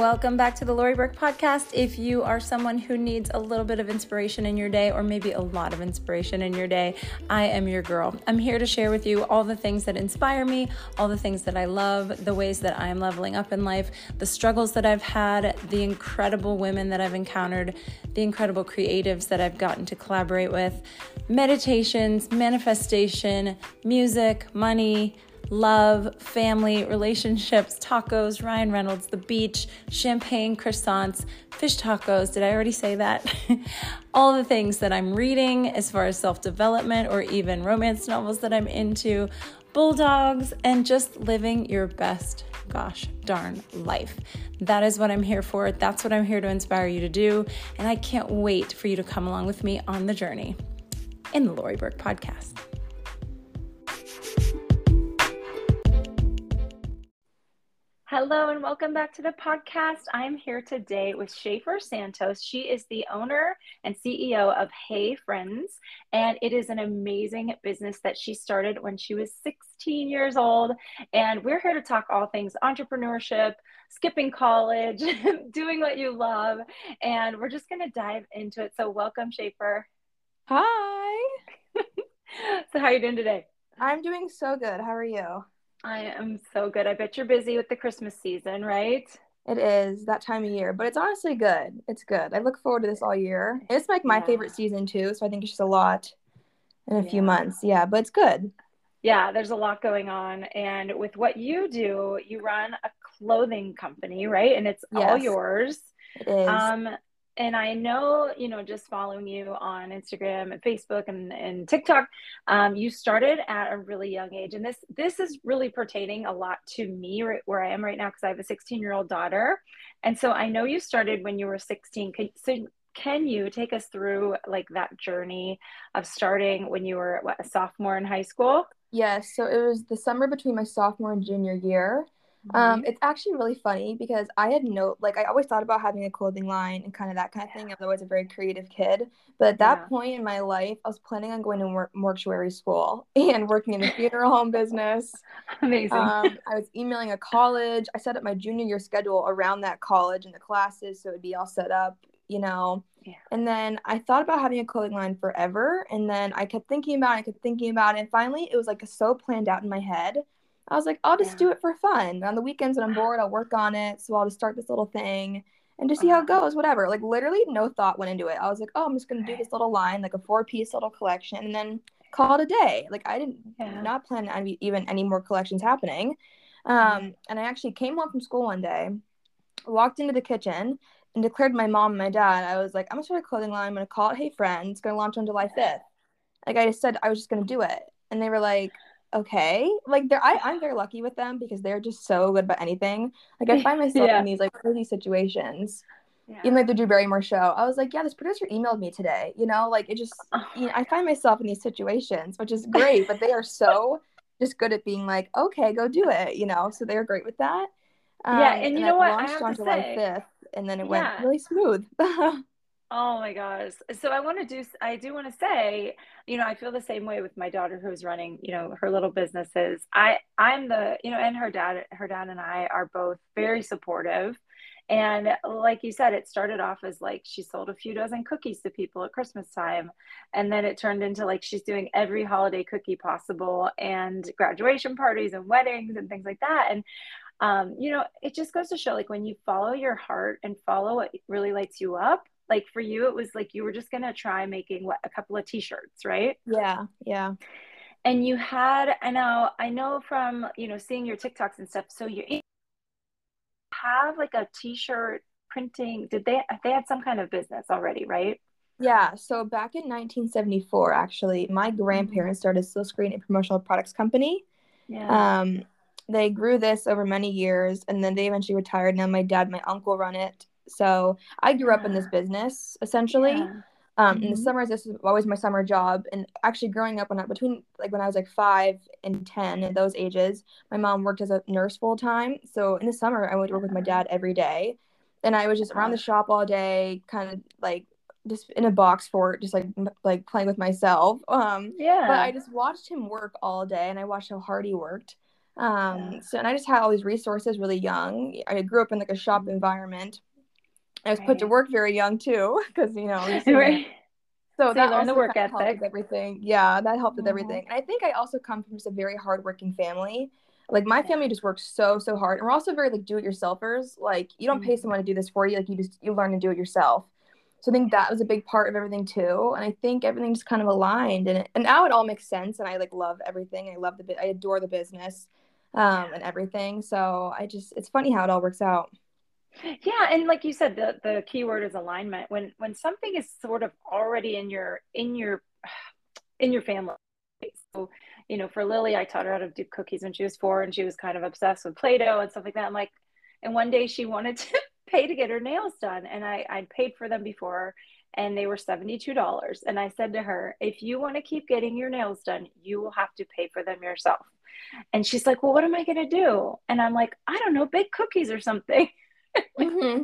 Welcome back to the Lori Burke podcast. If you are someone who needs a little bit of inspiration in your day, or maybe a lot of inspiration in your day, I am your girl. I'm here to share with you all the things that inspire me, all the things that I love, the ways that I am leveling up in life, the struggles that I've had, the incredible women that I've encountered, the incredible creatives that I've gotten to collaborate with, meditations, manifestation, music, money love, family, relationships, tacos, Ryan Reynolds, the beach, champagne, croissants, fish tacos. Did I already say that? All the things that I'm reading as far as self development or even romance novels that I'm into, bulldogs, and just living your best gosh darn life. That is what I'm here for. That's what I'm here to inspire you to do. And I can't wait for you to come along with me on the journey in the Lori Burke podcast. Hello and welcome back to the podcast. I'm here today with Shaefer Santos. She is the owner and CEO of Hey Friends, and it is an amazing business that she started when she was 16 years old. And we're here to talk all things entrepreneurship, skipping college, doing what you love, and we're just going to dive into it. So, welcome, Shaefer. Hi. so, how are you doing today? I'm doing so good. How are you? I am so good. I bet you're busy with the Christmas season, right? It is that time of year, but it's honestly good. It's good. I look forward to this all year. It's like my yeah. favorite season too, so I think it's just a lot in a yeah. few months. Yeah, but it's good. Yeah, there's a lot going on. And with what you do, you run a clothing company, right? And it's yes, all yours. It is. Um, and I know, you know, just following you on Instagram and Facebook and, and TikTok, um, you started at a really young age. And this this is really pertaining a lot to me right where I am right now because I have a 16 year old daughter. And so I know you started when you were 16. So can you take us through like that journey of starting when you were what, a sophomore in high school? Yes. So it was the summer between my sophomore and junior year. Mm-hmm. Um, it's actually really funny because I had no like I always thought about having a clothing line and kind of that kind of thing. I was always a very creative kid, but at that yeah. point in my life, I was planning on going to mor- mortuary school and working in the funeral home business. Amazing. Um, I was emailing a college. I set up my junior year schedule around that college and the classes, so it'd be all set up, you know. Yeah. And then I thought about having a clothing line forever, and then I kept thinking about it, I kept thinking about it, and finally it was like so planned out in my head I was like, I'll just yeah. do it for fun. On the weekends when I'm bored, I'll work on it. So I'll just start this little thing and just see how it goes, whatever. Like literally no thought went into it. I was like, oh, I'm just gonna do this little line, like a four piece little collection, and then call it a day. Like I didn't yeah. not plan on even any more collections happening. Um, and I actually came home from school one day, walked into the kitchen, and declared my mom and my dad, I was like, I'm gonna start a clothing line. I'm gonna call it Hey Friends. It's gonna launch on July 5th. Like I just said, I was just gonna do it, and they were like, okay. Like they're I, I'm very lucky with them because they're just so good about anything. Like I find myself yeah. in these like crazy situations. Yeah. Even like the Drew Barrymore show, I was like, yeah, this producer emailed me today. You know, like it just, you know, I find myself in these situations, which is great. but they are so just good at being like, okay, go do it. You know, so they're great with that. Um, yeah, and you know what? I have on to July fifth, and then it yeah. went really smooth. Oh my gosh. So I want to do, I do want to say, you know, I feel the same way with my daughter who's running, you know, her little businesses. I, I'm the, you know, and her dad, her dad and I are both very supportive. And like you said, it started off as like she sold a few dozen cookies to people at Christmas time. And then it turned into like she's doing every holiday cookie possible and graduation parties and weddings and things like that. And um, you know, it just goes to show like when you follow your heart and follow what really lights you up, like for you it was like you were just going to try making what a couple of t-shirts right? Yeah yeah. And you had i know i know from you know seeing your tiktoks and stuff so you have like a t-shirt printing did they they had some kind of business already right? Yeah so back in 1974 actually my grandparents started silk screen and promotional products company. Yeah. Um they grew this over many years and then they eventually retired. Now my dad my uncle run it so I grew up in this business essentially. Yeah. Um, mm-hmm. In the mm-hmm. summers, this was always my summer job. And actually, growing up when I, between like when I was like five and ten, at those ages, my mom worked as a nurse full time. So in the summer, I would work with my dad every day, and I was just around the shop all day, kind of like just in a box fort, just like like playing with myself. Um, yeah. But I just watched him work all day, and I watched how hard he worked. Um, yeah. so and I just had all these resources really young. I grew up in like a shop mm-hmm. environment. I was right. put to work very young too, because you know, right. So, so that learned the work ethic. Helped with everything. Yeah, that helped with mm-hmm. everything. And I think I also come from just a very hardworking family. Like my family just works so so hard, and we're also very like do-it-yourselfers. Like you don't pay mm-hmm. someone to do this for you. Like you just you learn to do it yourself. So I think that was a big part of everything too. And I think everything just kind of aligned, and it, and now it all makes sense. And I like love everything. I love the I adore the business, um, and everything. So I just it's funny how it all works out. Yeah, and like you said, the the key word is alignment. When when something is sort of already in your in your in your family. So you know, for Lily, I taught her how to do cookies when she was four, and she was kind of obsessed with Play-Doh and stuff like that. I'm like, and one day she wanted to pay to get her nails done, and I I'd paid for them before, and they were $72. And I said to her, if you want to keep getting your nails done, you will have to pay for them yourself. And she's like, well, what am I going to do? And I'm like, I don't know, bake cookies or something. mm-hmm.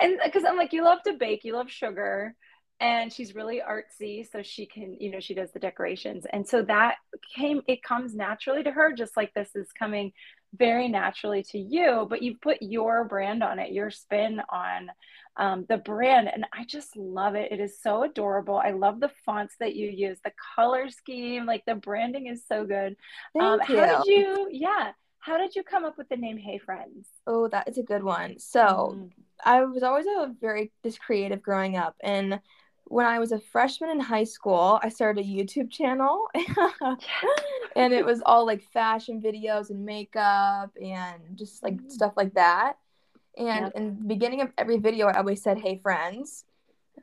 And because I'm like, you love to bake, you love sugar and she's really artsy so she can you know she does the decorations. And so that came it comes naturally to her just like this is coming very naturally to you but you put your brand on it your spin on um, the brand and i just love it. It is so adorable. I love the fonts that you use the color scheme like the branding is so good. Thank um, how did you yeah how did you come up with the name hey friends oh that is a good one so mm. i was always a very just creative growing up and when I was a freshman in high school, I started a YouTube channel and it was all like fashion videos and makeup and just like mm. stuff like that. And yep. in the beginning of every video, I always said, Hey, friends.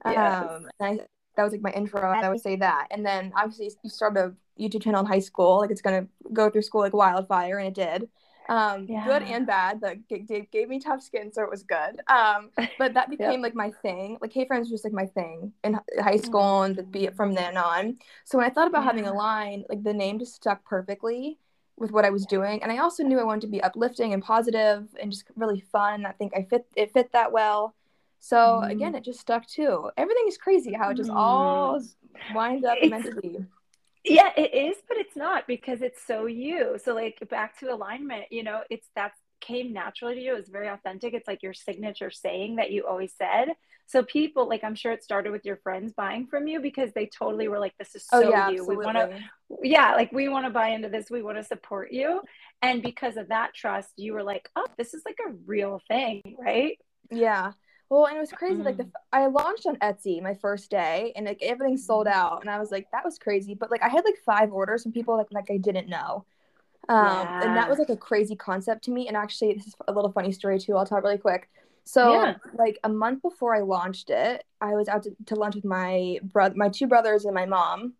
Yes. Um, and I, that was like my intro. I would say that. And then obviously, you start a YouTube channel in high school, like it's going to go through school like wildfire, and it did um yeah. good and bad that gave, gave me tough skin so it was good um but that became yep. like my thing like hey friends was just like my thing in high school mm-hmm. and be it from then on so when i thought about yeah. having a line like the name just stuck perfectly with what i was doing and i also knew i wanted to be uplifting and positive and just really fun i think i fit it fit that well so mm. again it just stuck too everything is crazy how it just mm. all winds up meant to be yeah it is but it's not because it's so you. So like back to alignment you know it's that came naturally to you. It was very authentic. It's like your signature saying that you always said. So people like i'm sure it started with your friends buying from you because they totally were like this is oh, so oh, yeah, you. Absolutely. we want to yeah like we want to buy into this. We want to support you. And because of that trust you were like oh this is like a real thing right? Yeah well, and it was crazy. Mm. Like the mm. I launched on Etsy my first day, and like everything sold mm-hmm. out, and I was like, that was crazy. But like I had like five orders from people like like I didn't know, um, yeah. and that was like a crazy concept to me. And actually, this is a little funny story too. I'll tell really quick. So yeah. like a month before I launched it, I was out to, to lunch with my brother, my two brothers, and my mom,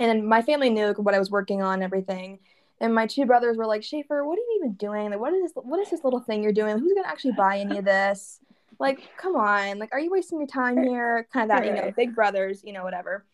and my family knew like, what I was working on, and everything. And my two brothers were like, Shaefer, what are you even doing? Like, what is this? What is this little thing you're doing? Who's gonna actually buy any of this? Like come on like are you wasting your time here? Kind of that right. you know big brothers you know whatever.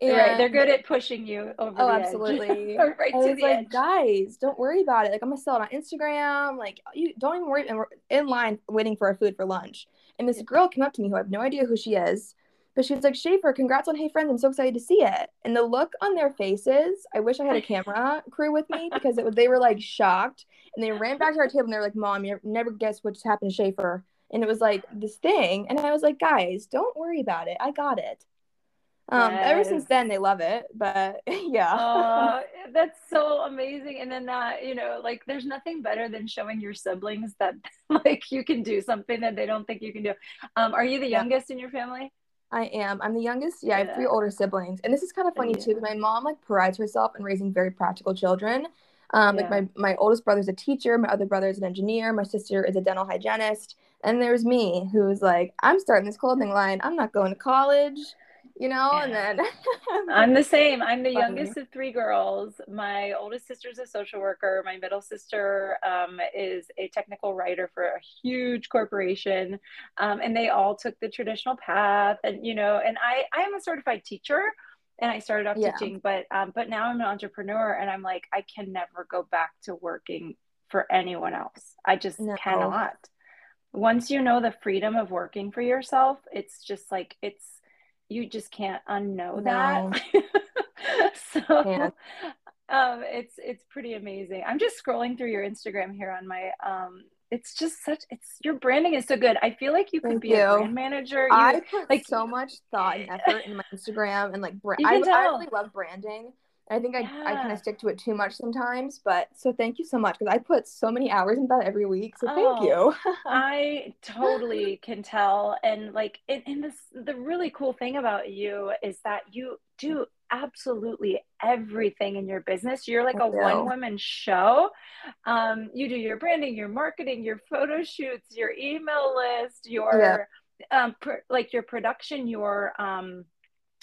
And, right they're good at pushing you over oh absolutely. right to the like edge. guys don't worry about it like i'm gonna sell it on instagram like you don't even worry and we're in line waiting for our food for lunch. And this girl came up to me who i have no idea who she is but she was like shaefer congrats on hey friends i'm so excited to see it. And the look on their faces i wish i had a camera crew with me because it was they were like shocked. And they ran back to our table and they were like mom you never guess what just happened to shaefer and it was like this thing and i was like guys don't worry about it i got it um yes. ever since then they love it but yeah uh, that's so amazing and then that you know like there's nothing better than showing your siblings that like you can do something that they don't think you can do um are you the youngest in your family I am. I'm the youngest. Yeah, I have three older siblings. And this is kind of funny yeah. too, because my mom like prides herself in raising very practical children. Um, yeah. like my my oldest brother's a teacher, my other brother is an engineer, my sister is a dental hygienist. And there's me who's like, I'm starting this clothing line. I'm not going to college, you know? Yeah. And then I'm the same. I'm the youngest of three girls. My oldest sister's a social worker. My middle sister um, is a technical writer for a huge corporation. Um, and they all took the traditional path. And, you know, and I, I am a certified teacher and I started off yeah. teaching, but um, but now I'm an entrepreneur, and I'm like, I can never go back to working for anyone else. I just no. cannot once you know the freedom of working for yourself, it's just like it's you just can't unknow no. that. so um, it's it's pretty amazing. I'm just scrolling through your Instagram here on my um it's just such it's your branding is so good. I feel like you could Thank be you. a brand manager. You, I put like- so much thought and effort in my Instagram and like bra- You I, I really love branding. I think I, I kind of stick to it too much sometimes, but so thank you so much because I put so many hours into that every week. So thank Oh. you. I totally can tell. And like, and, and this, the really cool thing about you is that you do absolutely everything in your business. You're like I a one woman show. Um, you do your branding, your marketing, your photo shoots, your email list, your, um, pr- like your production, your, um,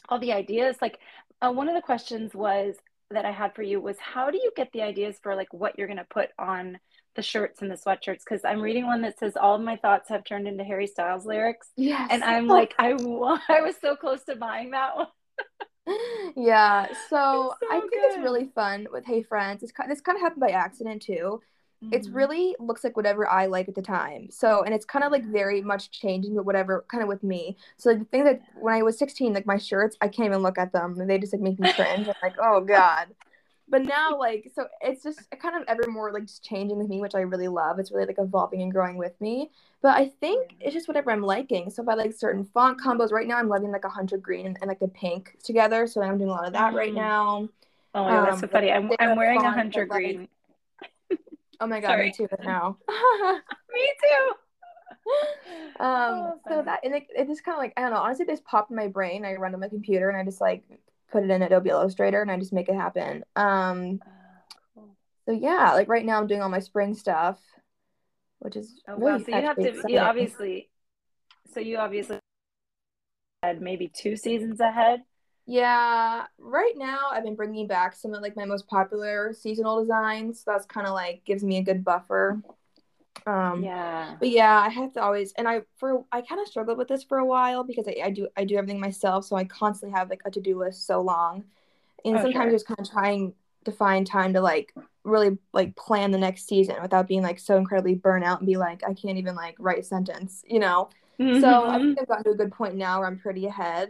all the ideas. Like, uh, one of the questions was that I had for you was how do you get the ideas for like what you're going to put on the shirts and the sweatshirts because I'm reading one that says all of my thoughts have turned into Harry Styles lyrics Yes. and I'm like I I was so close to buying that one. yeah. So, so I think it's really fun with Hey Friends. It's kind this kind of happened by accident too. It's Mhm. really looks like whatever I like at the time. So, and it's kind of like very much changing, but whatever kind of with me. So, like, the thing that when I was 16, like my shirts, I can't even look at them. They just like make me cringe. I'm like, oh God. But now, like, so it's just kind of ever more like just changing with me, which I really love. It's really like evolving and growing with me. But I think it's just whatever I'm liking. So, if I like certain font combos, right now I'm loving like a hunter green and, and like a pink together. So, I'm doing a lot of that right Mm. now. Oh my god, that's um, so funny. I'm I'm wearing a hunter but, like, green. Oh my God, Sorry. me too right now. Me too. Um, Oh, so that and it, it just kind of like I don't know. Honestly, this popped in my brain. I run on my computer and I just like put it in Adobe Illustrator and I just make it happen. Um, cool. so yeah, like right now I'm doing all my spring stuff, which is Oh really wow, so you have to exciting. you obviously so you obviously had maybe two seasons ahead. Yeah, right now I've been bringing back some of like my most popular seasonal designs. So that's kind of like gives me a good buffer. Um, Yeah. But yeah, I have to always and I for I kind of struggled with this for a while because I, I do I do everything myself, so I constantly have like a to do list so long, and Oh, sometimes sure. just kind of trying to find time to like really like plan the next season without being like so incredibly burnt out and be like I can't even like write a sentence, you know. So I Mhm. think I've gotten to a good point now where I'm pretty ahead.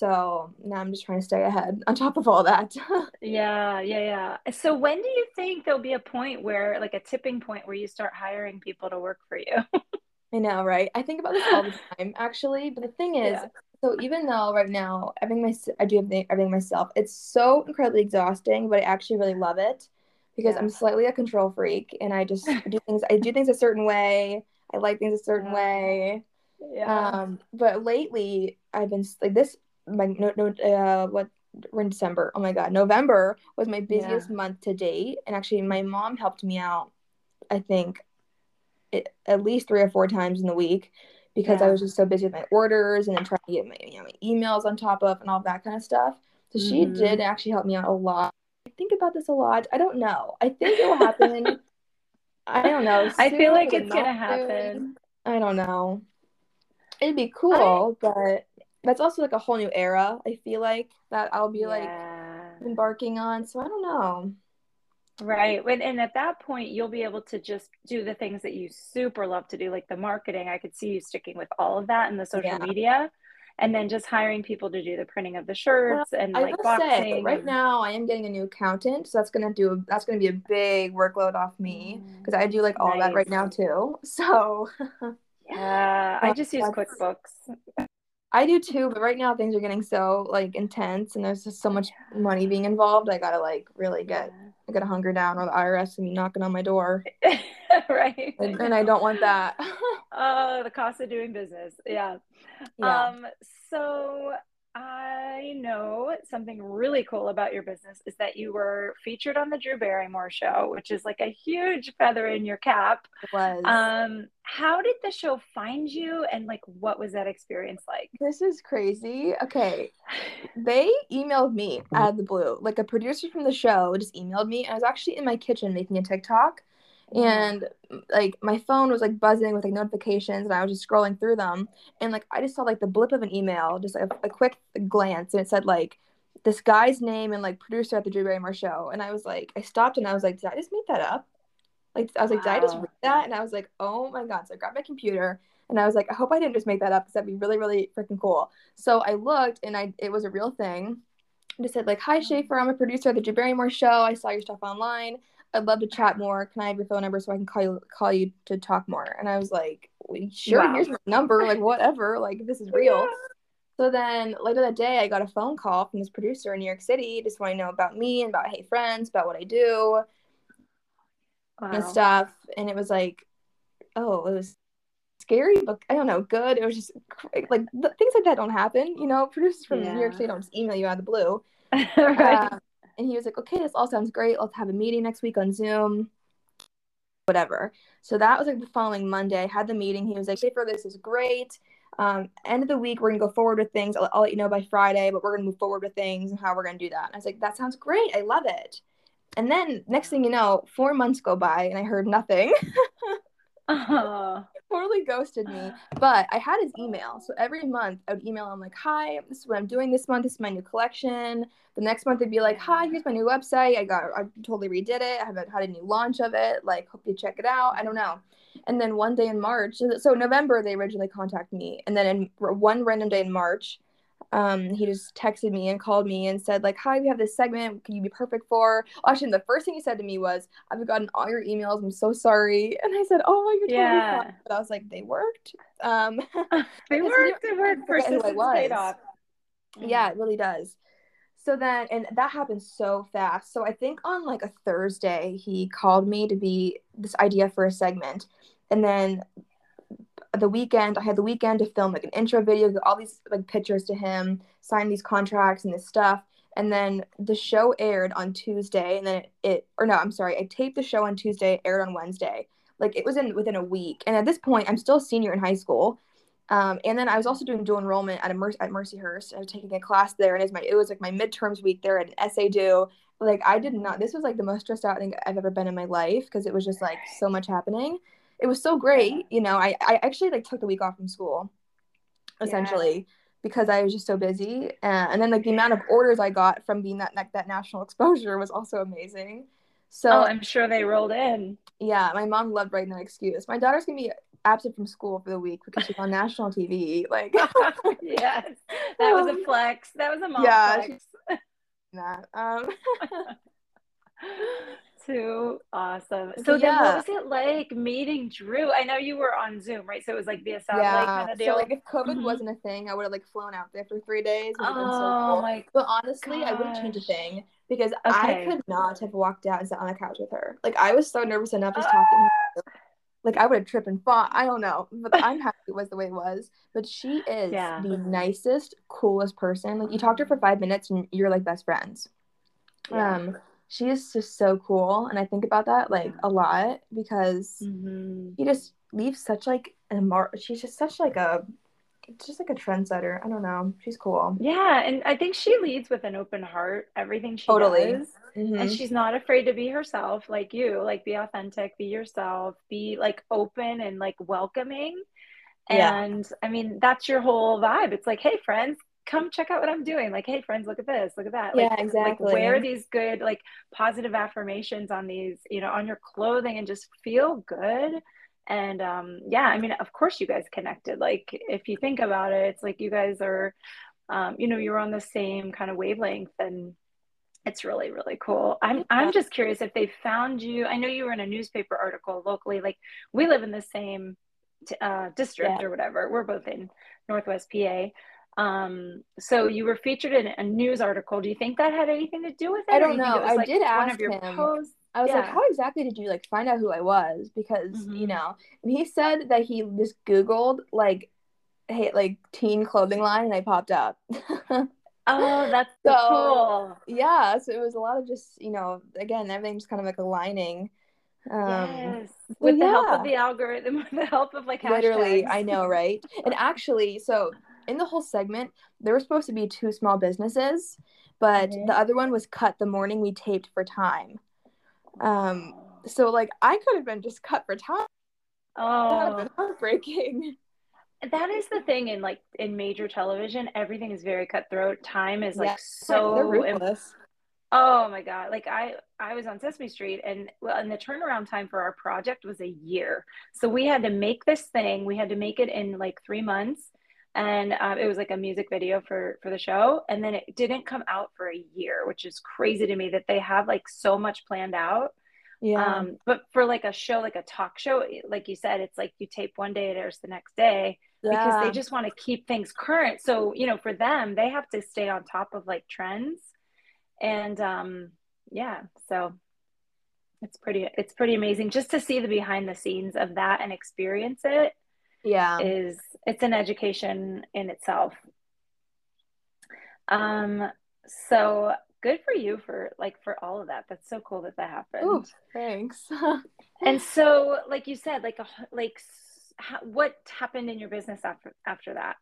So now I'm just trying to stay ahead on top of all that. Yeah, yeah, yeah. So when do you think there'll be a point where, like a tipping point where you start hiring people to work for you? I know, right? I think about this all the time, actually. But the thing is, Yeah. so even though right now everything my I do everything, everything myself, it's so incredibly exhausting. But I actually really love it because Yeah. I'm slightly a control freak, and I just do things. I do things a certain way. I like things a certain Yeah. way. Yeah. Um, but lately I've been like this. My no no uh what we're in December. Oh my God, November was my busiest month to date, and actually my mom helped me out. I think it, at least three or four times in the week because I was just so busy with my orders and then trying to get my, you know, my emails on top of and all that kind of stuff. So she Mhm. did actually help me out a lot. I think about this a lot. I don't know. I think it will happen. I don't know. I feel like it's gonna not happen. soon. I don't know. It'd be cool, but that's also like a whole new era. I feel like that I'll be like embarking on. So I don't know. Right. When and at that point you'll be able to just do the things that you super love to do, like the marketing. I could see you sticking with all of that and the social Yeah. media. And then just hiring people to do the printing of the shirts and I like will say boxing. right now I am getting a new accountant, so that's gonna do that's gonna be a big workload off me because I do like all that right Mm. Now too. So Yeah, I just use QuickBooks. I do too, but right now things are getting so like intense and there's just so much money being involved. I gotta like really get I gotta hunker down or the IRS and be knocking on my door, right. and, and I don't want that. Oh, the cost of doing business. Yeah. yeah. Um, so I know something really cool about your business is that you were featured on the Drew Barrymore show, which is like a huge feather in your cap. it was. Um, how did the show find you and like what was that experience like? this is crazy. Okay, they emailed me out of the blue. Like a producer from the show just emailed me. I was actually in my kitchen making a TikTok, and mm, like my phone was like buzzing with like notifications, and I was just scrolling through them, and like I just saw like the blip of an email, just like a, a quick glance, and it said like this guy's name and like producer at the Drew Barrymore show, and I was like, I stopped and I was like, did I just make that up? Like I was like, did I just Wow. read that? And I was like, oh my god! So I grabbed my computer. And I was like, I hope I didn't just make that up because that'd be really, really freaking cool. So I looked and I it was a real thing. I just said like, "Hi Shaefer, I'm a producer at the Drew Barrymore show. I saw your stuff online. I'd love to chat more. Can I have your phone number so I can call you call you to talk more?" And I was like, well, "Sure, wow. here's my number. Like whatever. Like this is real." Yeah. So then later that day, I got a phone call from this producer in New York City, just wanting to know about me and about Hey Friends, about what I do, wow. and stuff. And it was like, oh, it was scary, but I don't know, good. It was just like things like that don't happen. You know, producers from yeah. New York City don't just email you out of the blue. right. Um, and he was like, okay, this all sounds great. Let's have a meeting next week on Zoom. Whatever. So that was like the following Monday. I had the meeting. He was like, Shaefer, this is great. Um, end of the week, we're gonna go forward with things. I'll, I'll let you know by Friday, but we're gonna move forward with things and how we're gonna do that. And I was like, that sounds great. I love it. And then next thing you know, four months go by and I heard nothing. uh-huh. totally ghosted me. But I had his email. So every month I would email him like, hi, this is what I'm doing this month. This is my new collection. The next month it'd be like, hi, here's my new website. I got I totally redid it. I haven't had a new launch of it. Like, hope you check it out. I don't know. And then one day in March, so November they originally contacted me. And then in one random day in March, um, he just texted me and called me and said like, "Hi, we have this segment. Can you be perfect for?" Actually, the first thing he said to me was, "I've gotten all your emails. I'm so sorry." And I said, "Oh, you're totally yeah. fine." But I was like, "They worked. Um, they worked. They worked. Persistence paid off." Yeah, it really does. So then, and that happened so fast. So I think on like a Thursday, he called me to be this idea for a segment, and then the weekend i had the weekend to film like an intro video get all these like pictures to him sign these contracts and this stuff and then the show aired on tuesday and then it, it or no i'm sorry i taped the show on tuesday aired on wednesday like it was in within a week and at this point i'm still a senior in high school um, and then I was also doing dual enrollment at Mer- at Mercyhurst. I was taking a class there, and it was my it was like my midterms week there, at an essay due. Like I did not. This was like the most stressed out thing I've ever been in my life because it was just like so much happening it was so great. You know, I, I actually like took the week off from school essentially yeah. because I was just so busy. Uh, and then like the amount of orders I got from being that, that, that national exposure was also amazing. So oh, I'm sure they rolled in. Yeah, my mom loved writing that excuse. My daughter's gonna be absent from school for the week because she's on national TV. Like, yes, that was a flex. That was a mom yeah, flex. That um. Too awesome. So yeah. then what was it like meeting Drew? I know you were on Zoom, right? So it was like via satellite yeah. kind of deal. So like if COVID mm-hmm. wasn't a thing, I would have like flown out there for three days. oh so cool. my But honestly, gosh. I wouldn't change a thing because okay. I could not have walked out and sat on the couch with her. Like I was so nervous enough just talking Like I would have tripped and fought. I don't know. But I'm happy it was the way it was. But she is yeah. the nicest, coolest person. Like you talk to her for five minutes and you're like best friends. Yeah. Um she is just so cool and i think about that like a lot because mm-hmm. he just leaves such like a mar- she's just such like a just like a trendsetter i don't know she's cool yeah and i think she leads with an open heart everything she totally. does mm-hmm. and she's not afraid to be herself like you like be authentic be yourself be like open and like welcoming and yeah. i mean that's your whole vibe it's like hey friends come check out what I'm doing. Like, hey, friends, look at this, look at that. Like, yeah, exactly. Like, wear these good, like, positive affirmations on these, you know, on your clothing and just feel good. And um, yeah, I mean, of course, you guys connected. Like, if you think about it, it's like you guys are, um, you know, you're on the same kind of wavelength and it's really really cool i'm i'm just curious if they found you i know you were in a newspaper article locally like we live in the same uh, district yeah. or whatever we're both in northwest pa um, so you were featured in a news article. Do you think that had anything to do with it? I don't know. I like did ask him. Posts? I was yeah. like, how exactly did you like find out who I was? Because mm-hmm. you know, and he said that he just Googled like, hey, like teen clothing line, and I popped up. oh, that's so cool. Yeah, so it was a lot of just you know, again, everything just kind of like aligning. Um, yes, with the yeah. help of the algorithm, with the help of like hashtags. literally, I know, right? and actually, so in the whole segment, there were supposed to be two small businesses, but mm-hmm. the other one was cut the morning we taped for time. Um, so like I could have been just cut for time. Oh, that would have been heartbreaking. That is the thing in like in major television, everything is very cutthroat. Time is like yeah, so imp- Oh my god! Like I, I was on Sesame Street, and well, and the turnaround time for our project was a year. So we had to make this thing. We had to make it in like three months, and um, it was like a music video for for the show and then it didn't come out for a year which is crazy to me that they have like so much planned out. Yeah. Um, but for like a show like a talk show like you said it's like you tape one day it airs the next day yeah. because they just want to keep things current. So you know for them they have to stay on top of like trends and um yeah so it's pretty it's pretty amazing just to see the behind the scenes of that and experience it yeah. is it's an education in itself. Um so good for you for like for all of that. That's so cool that that happened. Ooh, thanks. And so like you said like a like what happened in your business after after that?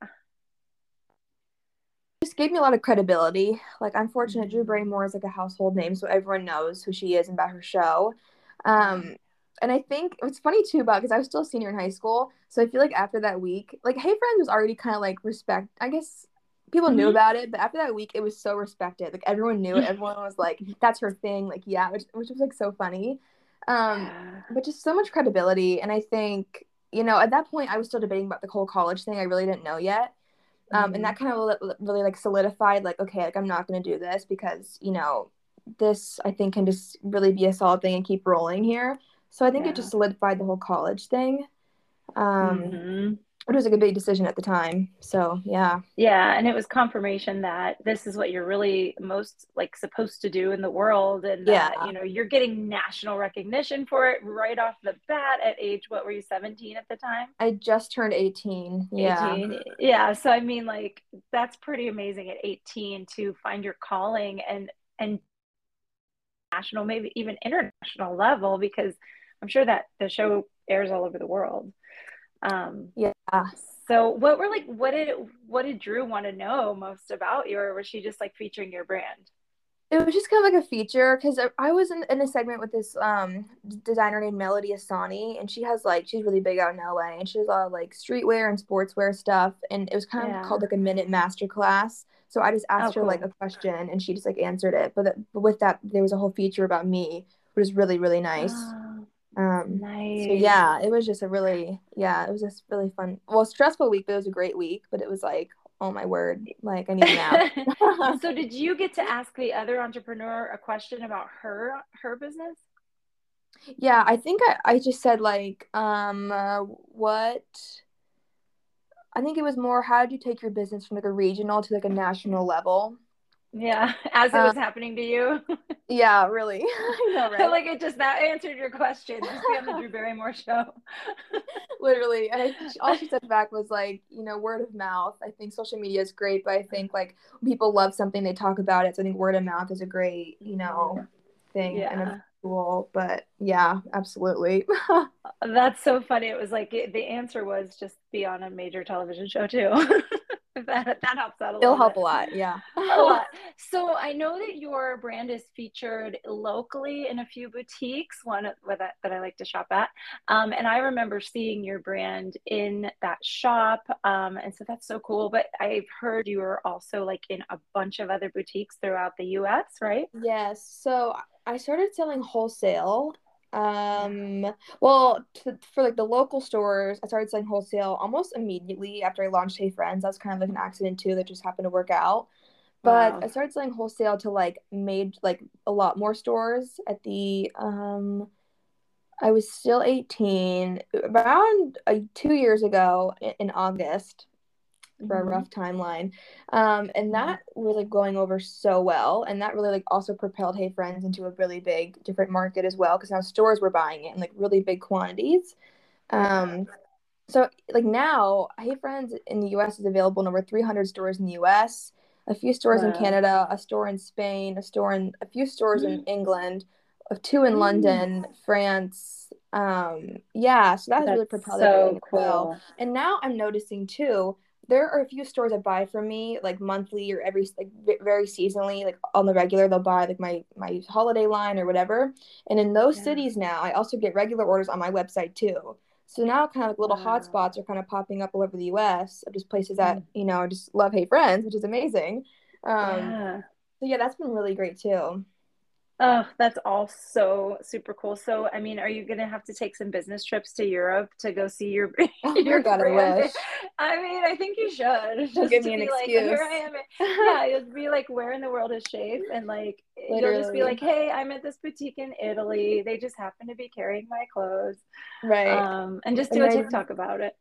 Just gave me a lot of credibility. Like i'm fortunate drew mm-hmm. barrymore is like a household name so everyone knows who she is and about her show. Um and I think it's funny too about because I was still a senior in high school, so I feel like after that week, like Hey Friends was already kind of like respect. I guess people mm-hmm. knew about it, but after that week, it was so respected. Like everyone knew it. Everyone was like, "That's her thing." Like yeah, which which was like so funny, um, yeah. but just so much credibility. And I think you know at that point I was still debating about the whole college thing. I really didn't know yet. Um, mm-hmm. and that kind of really like solidified like okay like i'm not going to do this because you know this i think can just really be a solid thing and keep rolling here so I think yeah. it just solidified the whole college thing. Um, mm-hmm. It was like a big decision at the time. So yeah. Yeah, and it was confirmation that this is what you're really most like supposed to do in the world, and that yeah. you know you're getting national recognition for it right off the bat at age what were you 17 at the time? I just turned 18. Yeah. 18. Yeah. So I mean, like that's pretty amazing at 18 to find your calling and and national, maybe even international level because I'm sure that the show airs all over the world. Um, yeah. So what were like, what did, what did Drew want to know most about you? Or was she just like featuring your brand? It was just kind of like a feature because I was in, in a segment with this um designer named Melody Ehsani, and she has like she's really big out in LA, and she has a lot of like streetwear and sportswear stuff, and it was kind of yeah. called like a minute master class. So I just asked oh, her cool. like a question, and she just like answered it. But, but with that, there was a whole feature about me, which was really really nice. Um, nice. So yeah, it was just a really yeah, it was just really fun. Well, stressful week, but it was a great week. But it was like, oh my word, like I need a nap. so did you get to ask the other entrepreneur a question about her her business? Yeah, I think I, I just said like, um, uh, what? I think it was more how did you take your business from like a regional to like a national level? Yeah, as it was uh, happening to you. yeah, really. I know, right? like it just that answered your question. Just be on the Drew Barrymore show. Literally, and I, all she said back was like, you know, word of mouth. I think social media is great, but I think like people love something, they talk about it. So I think word of mouth is a great, you know, thing yeah. and a cool. But yeah, absolutely. That's so funny. It was like it, the answer was just be on a major television show too. that, that helps out a lot. It'll help bit. a lot. Yeah. a lot. So I know that your brand is featured locally in a few boutiques, one that, that I like to shop at. Um, and I remember seeing your brand in that shop. Um, and so that's so cool. But I've heard you are also like in a bunch of other boutiques throughout the US, right? Yes. So I started selling wholesale um, well, to, for like the local stores, I started selling wholesale almost immediately after I launched Hey Friends. That was kind of like an accident too that just happened to work out. But wow. I started selling wholesale to like made like a lot more stores at the um I was still 18 around uh, 2 years ago in, in August for mm-hmm. a rough timeline. Um, and that was like going over so well. And that really like also propelled Hey Friends into a really big different market as well because now stores were buying it in like really big quantities. Um, so like now Hey Friends in the US is available in over 300 stores in the US, a few stores wow. in Canada, a store in Spain, a store in a few stores mm-hmm. in England, two in mm-hmm. London, France. Um, yeah, so that has really propelled so it really cool. well. And now I'm noticing too there are a few stores that buy from me like monthly or every like very seasonally like on the regular they'll buy like my my holiday line or whatever and in those yeah. cities now i also get regular orders on my website too so now kind of like little wow. hotspots are kind of popping up all over the us of just places that mm. you know just love hey friends which is amazing um yeah. so yeah that's been really great too Oh, that's all so super cool. So, I mean, are you gonna have to take some business trips to Europe to go see your Oh your god, I wish. I mean, I think you should just give me an be like, here. I am. Yeah, you'll be like, where in the world is Shape? And like, you'll just be like, hey, I'm at this boutique in Italy. They just happen to be carrying my clothes. Right. Um, and just And do a I- TikTok about it.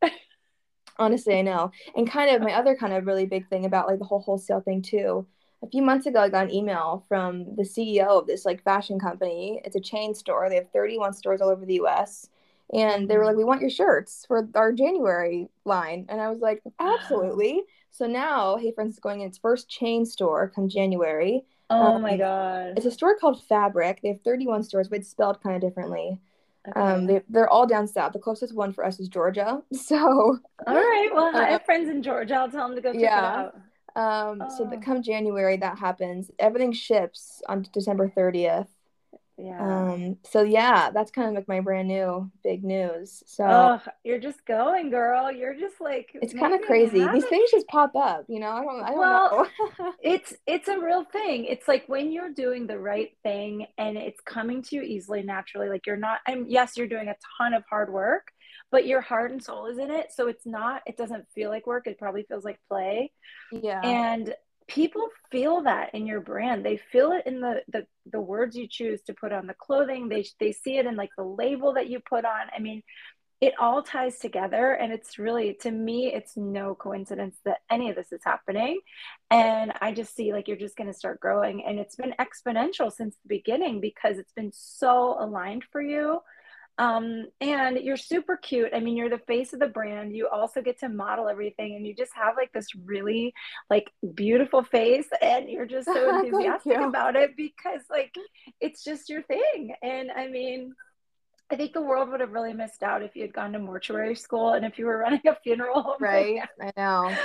Honestly, I know. And kind of my other kind of really big thing about like the whole wholesale thing too. A few months ago, I got an email from the CEO of this like fashion company. It's a chain store. They have 31 stores all over the US. And they were like, "We want your shirts for our January line." And I was like, "Absolutely." So now, Hey Friends is going in its first chain store come January. Oh my Um, God. It's a store called Fabric. They have 31 stores, but it's spelled kind of differently. Um, they, they're all down south. The closest one for us is Georgia. So, All right. Well, I Uh, have friends in Georgia. I'll tell them to go check Yeah. it out. Um, so that Oh. come January, that happens. Everything ships on December 30th. Yeah. Um, so yeah, that's kind of like my brand new big news. So Oh, you're just going, girl. You're just like it's kind of crazy. These things just pop up, you know. I don't, I don't Well, know. It's it's a real thing. It's like when you're doing the right thing and it's coming to you easily, naturally. Like you're not. And yes, you're doing a ton of hard work, but your heart and soul is in it. So it's not. It doesn't feel like work. It probably feels like play. yeah, and people feel that in your brand they feel it in the, the the words you choose to put on the clothing they they see it in like the label that you put on i mean it all ties together and it's really to me it's no coincidence that any of this is happening and i just see like you're just going to start growing and it's been exponential since the beginning because it's been so aligned for you um, and you're super cute. I mean, you're the face of the brand. You also get to model everything, and you just have like this really like beautiful face, and you're just so enthusiastic about it because like it's just your thing. And I mean, I think the world would have really missed out if you had gone to mortuary school and if you were running a funeral right. I know.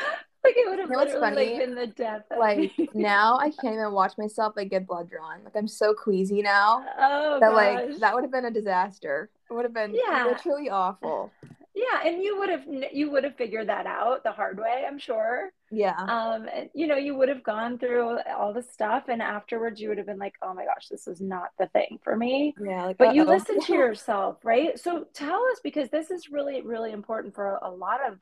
Like it would have You know literally funny? like been the death. of Like now, I can't even watch myself like get blood drawn. Like I'm so queasy now oh that gosh. like that would have been a disaster. It would have been Yeah. literally awful. Yeah, and you would have you would have figured that out the hard way, I'm sure. Yeah. Um, and, you know, you would have gone through all the stuff, and afterwards, you would have been like, "Oh my gosh, this is not the thing for me." Yeah. Like, But you uh-oh. listen to yourself, right? So tell us because this is really, really important for a lot of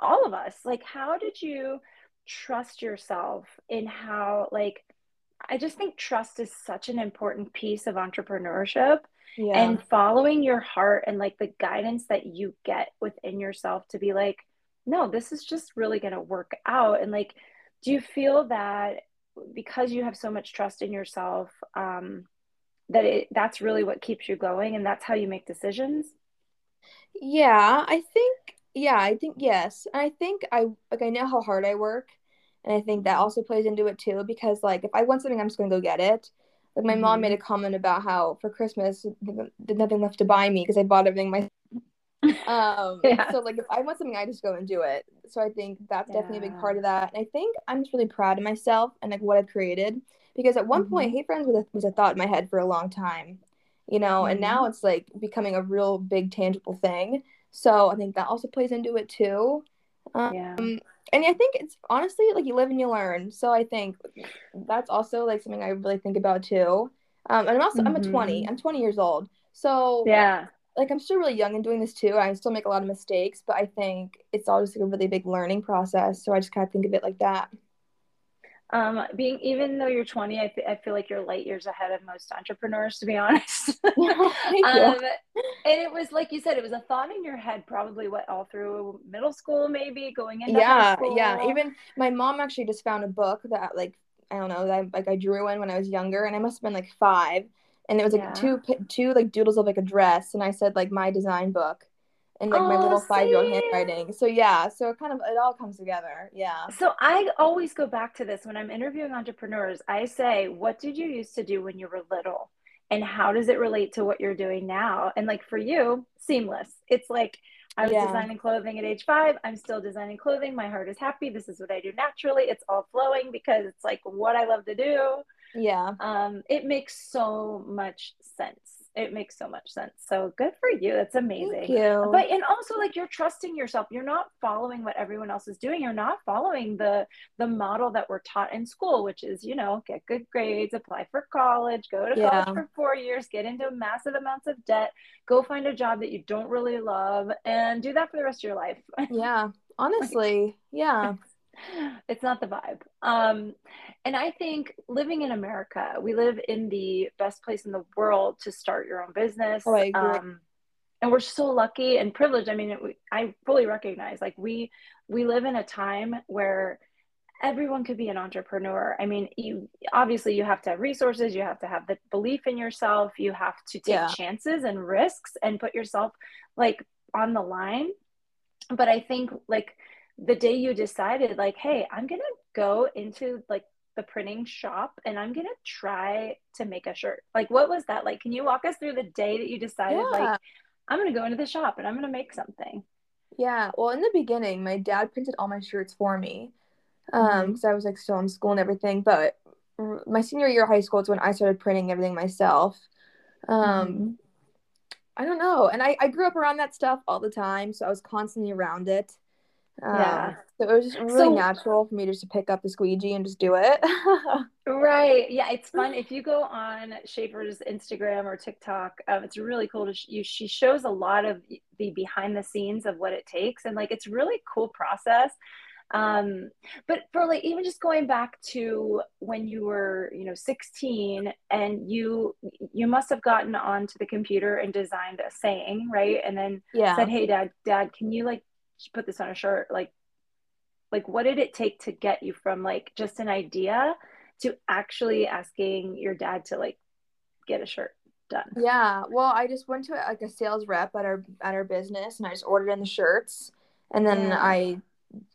all of us. Like, how did you trust yourself in how, like, I just think trust is such an important piece of entrepreneurship yeah. and following your heart and like the guidance that you get within yourself to be like no this is just really going to work out and like do you feel that because you have so much trust in yourself um that it that's really what keeps you going and that's how you make decisions Yeah, I think yeah, I think yes. And I think I like I know how hard I work and I think that also plays into it too because like if I want something I'm just going to go get it. Like my mom Mhm. made a comment about how for Christmas th- there's nothing left to buy me because I bought everything my um Yeah. so like if I want something I just go and do it. So I think that's definitely a big part of that. And I think I'm just really proud of myself and like what I've created because at one point Mhm. Hey Friends was a, was a thought in my head for a long time. You know, and Mhm. now it's like becoming a real big tangible thing. So I think that also plays into it too. yeah And I think it's honestly like you live and you learn. So I think that's also like something I really think about too. Um, and I'm also I'm a 20. Mhm. I'm 20 years old. So yeah like I'm still really young and doing this too. I still make a lot of mistakes, but I think it's all just like a really big learning process. So I just kind of think of it like that. Um being even though you're 20 I, I feel like you're light years ahead of most entrepreneurs to be honest um, and it was like you said, it was a thought in your head, probably what all through middle school, maybe going into yeah, school. yeah. Even my mom actually just found a book that like I don't know that I, like I drew in when I was younger, and I must have been like five, and it was like Yeah. two two like doodles of like a dress, and I said like my design book, and like my Oh, little five year old handwriting. So yeah, so it kind of it all comes together. Yeah. So I always go back to this when I'm interviewing entrepreneurs. I say, what did you used to do when you were little? And how does it relate to what you're doing now? And like for you, seamless. It's like I was Yeah. designing clothing at age five. I'm still designing clothing. My heart is happy. This is what I do naturally. It's all flowing because it's like what I love to do. Yeah. um, it makes so much sense it makes so much sense. So good for you. That's amazing. Thank you. But and also like you're trusting yourself. You're not following what everyone else is doing. You're not following the the model that we're taught in school, which is, you know, get good grades, apply for college, go to Yeah. college for 4 years, get into massive amounts of debt, go find a job that you don't really love and do that for the rest of your life. yeah. Honestly, yeah. it's not the vibe. Um, and I think living in America, we live in the best place in the world to start your own business. Oh, I agree. Um, and we're so lucky and privileged. I mean, it, I fully recognize like we we live in a time where everyone could be an entrepreneur. I mean, you obviously you have to have resources, you have to have the belief in yourself, you have to take Yeah. chances and risks and put yourself like on the line. But I think like the day you decided like, hey, I'm to go into like the printing shop and I'm to try to make a shirt. Like what was that like? Can you walk us through the day that you decided Yeah. like I'm to go into the shop and I'm to make something? Yeah, well, in the beginning, my dad printed all my shirts for me, um, because I was like still in school and everything. But r- my senior year of high school is when I started printing everything myself. Um, Mhm. I don't know, and I I grew up around that stuff all the time, so I was constantly around it. Um, Yeah. So it was just really So- natural for me just to pick up the squeegee and just do it. Right. Yeah, it's fun. If you go on Shaefer's Instagram or TikTok, um, it's really cool to sh- you. She shows a lot of the behind the scenes of what it takes, and like it's really cool process. Um, but for like even just going back to when you were, you know, 16 and you you must have gotten onto the computer and designed a saying, right? And then yeah. said, "Hey, Dad, Dad, can you like put this on a shirt?" Like, like what did it take to get you from like just an idea to actually asking your dad to like get a shirt done? Yeah, well, I just went to like a sales rep at our at our business, and I just ordered in the shirts, and then Yeah. I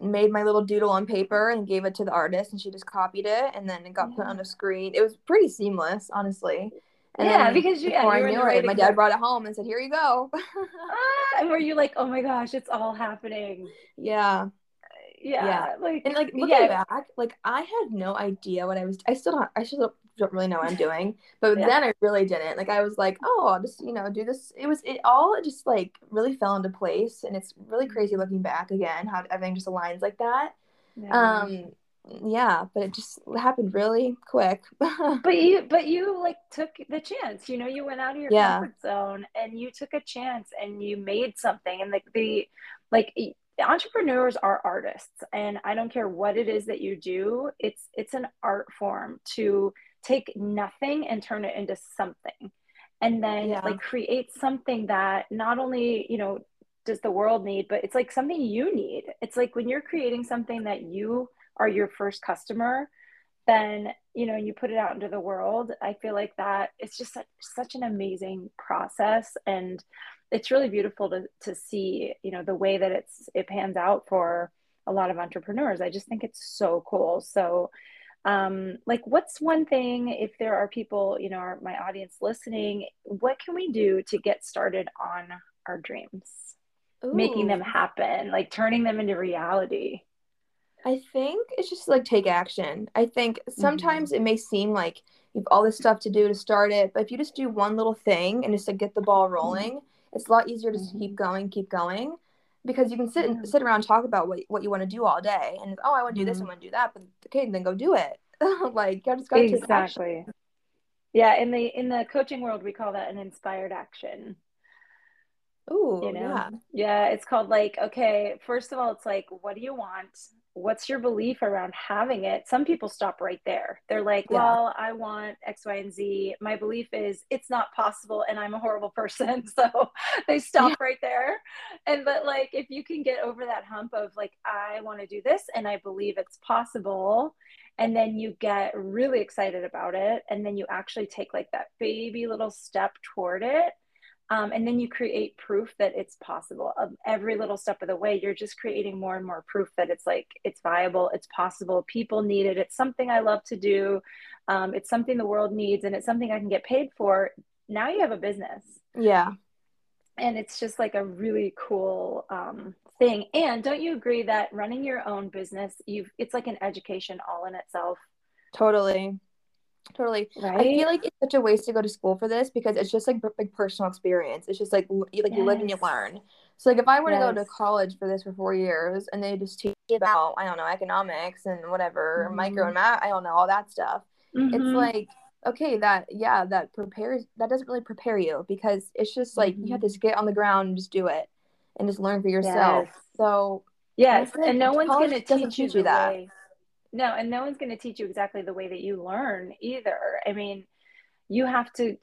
made my little doodle on paper and gave it to the artist, and she just copied it, and then it got put on a screen. It was pretty seamless, honestly. And Yeah, because you- yeah, before you were I knew it, my dad brought it home and said, "Here you go." Ah, and were you like, oh my gosh, it's all happening? yeah, Yeah, Yeah. like and like looking yeah, back, like I had no idea what I was. I still don't. I still don't really know what I'm doing, but Yeah. then I really didn't. Like I was like, oh, I'll just you know do this. It was it all just like really fell into place, and it's really crazy looking back again how everything just aligns like that. yeah. Um, yeah, but it just happened really quick. but you but you like took the chance you know you went out of your Yeah. comfort zone and you took a chance and you made something and like the like entrepreneurs are artists and i don't care what it is that you do it's it's an art form to take nothing and turn it into something and then Yeah. like create something that not only you know does the world need but it's like something you need it's like when you're creating something that you are your first customer then you know and you put it out into the world i feel like that it's just such, such an amazing process. And it's really beautiful to, to see you know the way that it's it pans out for a lot of entrepreneurs. I just think it's so cool. So um like what's one thing if there are people you know our, my audience listening what can we do to get started on our dreams? Making them happen like turning them into reality I think it's just like take action. I think sometimes it may seem like you have all this stuff to do to start it, but if you just do one little thing and just like get the ball rolling, it's a lot easier to just Mhm. keep going, keep going, because you can sit and sit around and talk about what what you want to do all day, and oh, I want to do this, I Mhm. want to do that, but okay, then go do it. like you just gotta take action. exactly yeah in the in the coaching world we call that an inspired action Ooh, you know yeah, yeah it's called like okay first of all it's like what do you want what's your belief around having it? Some people stop right there. They're like Yeah. well i want x y and z. My belief is it's not possible and i'm a horrible person so they stop right there. And but like if you can get over that hump of like i want to do this and i believe it's possible and then you get really excited about it and then you actually take like that baby little step toward it um, and then you create proof that it's possible. Of every little step of the way you're just creating more and more proof that it's like it's viable it's possible people need it it's something i love to do um, it's something the world needs and it's something i can get paid for. Now you have a business. Yeah, and it's just like a really cool um, thing. And don't you agree that running your own business you've it's like an education all in itself? Totally. Totally. Right. I feel like it's such a waste to go to school for this because it's just like like personal experience. It's just like like yes. you live and you learn. So like if I were yes. to go to college for this for four years and they just teach about I don't know economics and whatever mm-hmm. micro and math I don't know all that stuff. Mm-hmm. It's like okay that yeah that prepares that doesn't really prepare you because it's just like mm-hmm. you have to get on the ground and just do it and just learn for yourself. Yes. So yes, and no one's going to teach you, you that. Way no, and no one's going to teach you exactly the way that you learn either. I mean, you have to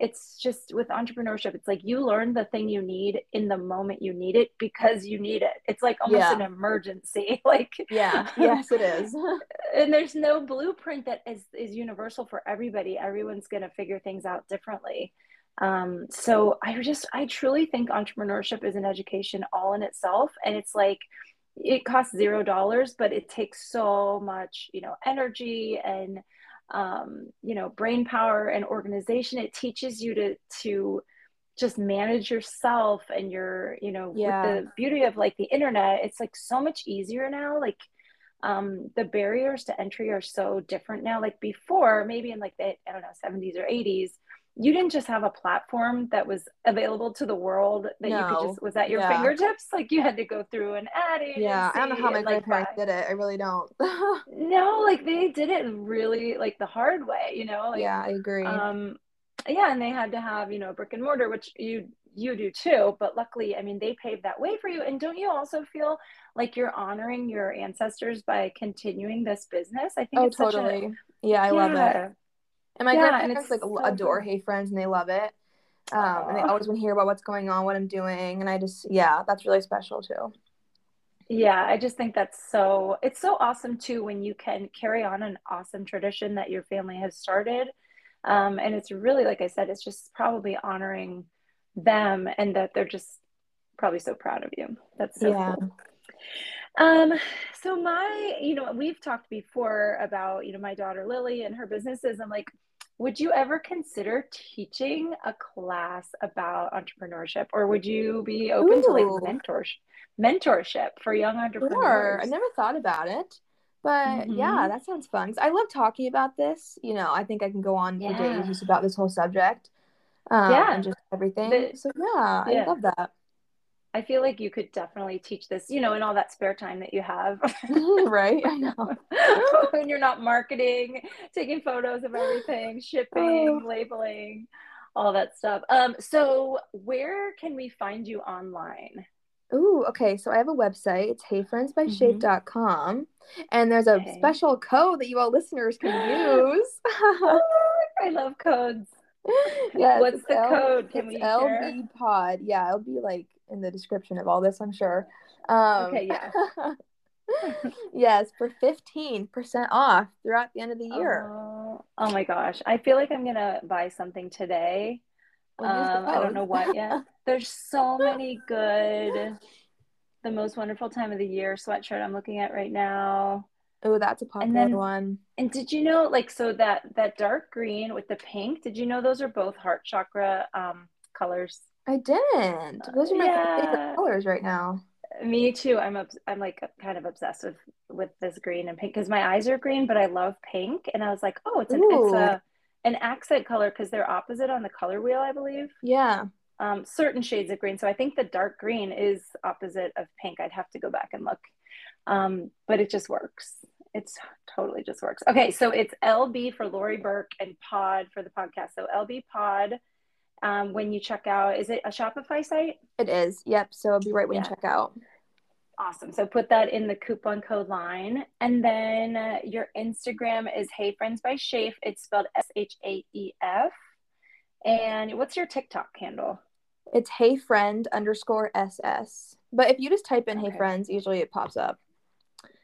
it's just with entrepreneurship it's like you learn the thing you need in the moment you need it because you need it. It's like almost yeah. an emergency like yeah. Yes it is. And there's no blueprint that is is universal for everybody. Everyone's going to figure things out differently. Um, so i just i truly think entrepreneurship is an education all in itself and it's like it costs zero dollars, but it takes so much, you know, energy and um, you know, brain power and organization. It teaches you to to just manage yourself and your, you know, yeah. with the beauty of like the internet, it's like so much easier now. Like um the barriers to entry are so different now. Like before, maybe in like the I don't know, 70s or 80s, you didn't just have a platform that was available to the world that no. you could just was at your yeah. fingertips? Like you had to go through an ad agency yeah i don't know how my like, grandparents did it i really don't. No like they did it really like the hard way you know like, yeah i agree. um yeah and they had to have you know brick and mortar which you you do too but luckily i mean they paved that way for you. And don't you also feel like you're honoring your ancestors by continuing this business? I think oh totally a, yeah i yeah. love it and my yeah, grandparents like so adore Hey Friends and they love it. Um, and they always want to hear about what's going on, what I'm doing, and I just yeah, that's really special too. Yeah, I just think that's so it's so awesome too when you can carry on an awesome tradition that your family has started. Um, and it's really like I said, it's just probably honoring them and that they're just probably so proud of you. That's so yeah. cool. Um, so my, you know, we've talked before about, you know, my daughter Lily and her businesses. I'm like, would you ever consider teaching a class about entrepreneurship or would you be open Ooh. to like mentorship mentorship for young entrepreneurs sure. i never thought about it but mm-hmm. yeah that sounds fun i love talking about this you know i think i can go on yeah. for days just about this whole subject um, yeah and just everything the, so yeah, yeah i love that I feel like you could definitely teach this, you know, in all that spare time that you have. right. I know. when you're not marketing, taking photos of everything, shipping, oh. labeling, all that stuff. Um, so where can we find you online? Ooh, okay. So I have a website. It's heyfriendsbyshafe.com. Mm-hmm. And there's a okay. special code that you all listeners can use. oh, I love codes. Yeah. What's the L- code? Can we LB share? Pod. Yeah, it'll be like in the description of all this, I'm sure. Um, okay, yeah. yes, for 15% off throughout the end of the year. Oh, oh my gosh. I feel like I'm going to buy something today. Um, I don't know what yet. There's so many good, the most wonderful time of the year sweatshirt I'm looking at right now. Oh, that's a popular then, one. And did you know, like, so that that dark green with the pink? Did you know those are both heart chakra um, colors? I didn't. Those are my yeah. favorite colors right now. Me too. I'm up, I'm like kind of obsessed with with this green and pink because my eyes are green, but I love pink. And I was like, oh, it's an Ooh. it's a an accent color because they're opposite on the color wheel, I believe. Yeah. Um, certain shades of green. So I think the dark green is opposite of pink. I'd have to go back and look. Um, but it just works. It's totally just works. Okay, so it's LB for Lori Burke and Pod for the podcast. So LB Pod um, when you check out. Is it a Shopify site? It is. Yep. So it'll be right when yeah. you check out. Awesome. So put that in the coupon code line. And then uh, your Instagram is Hey Friends by Shafe. It's spelled S H A E F. And what's your TikTok handle? It's Hey Friend underscore SS. But if you just type in okay. Hey Friends, usually it pops up.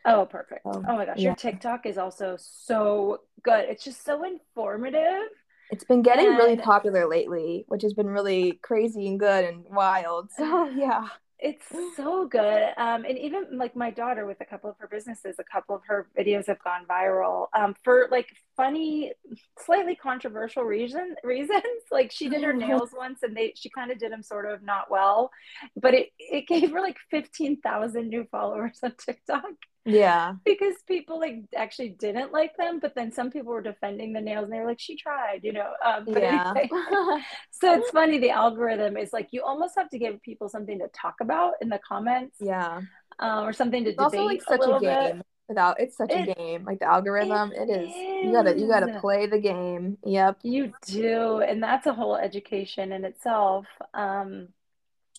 Oh, perfect. Oh, oh my gosh. Yeah. Your TikTok is also so good. It's just so informative. It's been getting and really popular lately, which has been really crazy and good and wild. So yeah. It's so good. Um, and even like my daughter with a couple of her businesses, a couple of her videos have gone viral um, for like funny, slightly controversial reason reasons. Like she did her nails once and they she kind of did them sort of not well, but it, it gave her like 15,000 new followers on TikTok. Yeah. because people like actually didn't like them, but then some people were defending the nails and they were like, she tried, you know. Um, yeah. so it's funny. The algorithm is like you almost have to give people something to talk about in the comments. Yeah. Um, or something to It's debate also like such little a game. bit. Without it's such It- a game. Like the algorithm, it it is. You gotta you gotta play the game. Yep. You do, and that's a whole education in itself. Um,